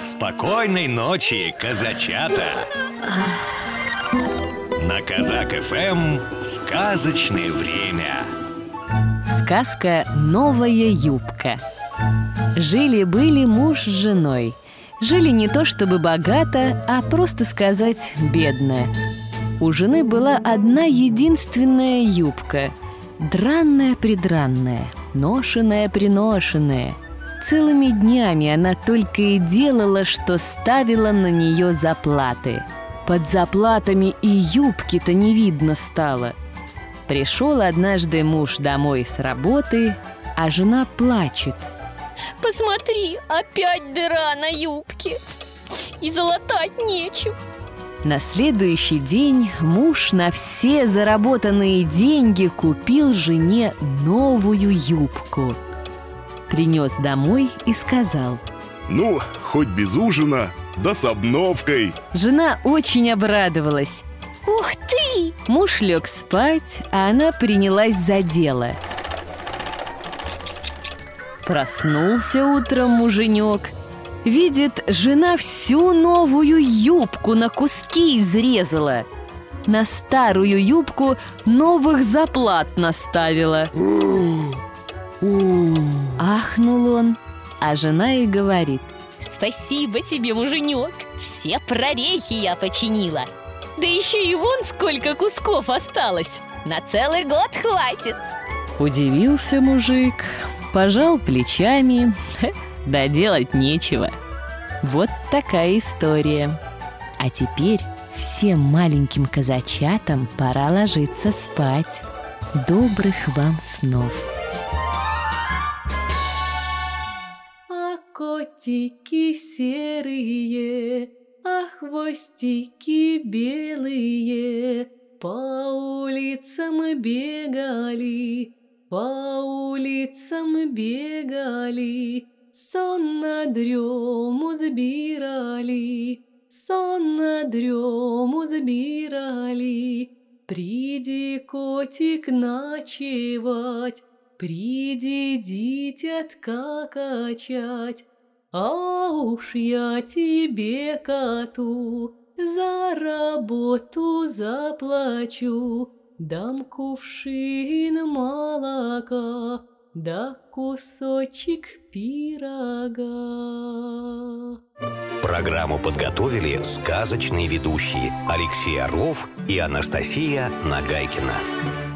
Спокойной ночи, казачата! На Казак ФМ сказочное время. Сказка «Новая юбка». Жили-были муж с женой. Жили не то чтобы богато, а просто сказать бедно. У жены была одна единственная юбка. Дранная-придранная, ношеная-приношенная – Целыми днями она только и делала, что ставила на нее заплаты. Под заплатами и юбки-то не видно стало. Пришел однажды муж домой с работы, а жена плачет. Посмотри, опять дыра на юбке. И залатать нечем. На следующий день муж на все заработанные деньги купил жене новую юбку – принес домой и сказал. Ну, хоть без ужина, да с обновкой Жена очень обрадовалась. Ух ты! Муж лег спать, а она принялась за дело. Проснулся утром муженек. Видит, жена всю новую юбку на куски изрезала. На старую юбку новых заплат наставила Ахнул он, а жена и говорит. Спасибо тебе, муженек, все прорехи я починила! Да еще и вон сколько кусков осталось! На целый год хватит! Удивился мужик, пожал плечами. Да делать нечего. Вот такая история. А теперь всем маленьким казачатам пора ложиться спать. Добрых вам снов! Котики серые, а хвостики белые по улицам бегали, по улицам бегали, сон на дрему забирали, сон на дрему забирали. Приди, котик, ночевать, Приди, дитятка, качать, А уж я тебе, коту, За работу заплачу, Дам кувшин молока, Да кусочек пирога. Программу подготовили сказочные ведущие Алексей Орлов и Анастасия Нагайкина.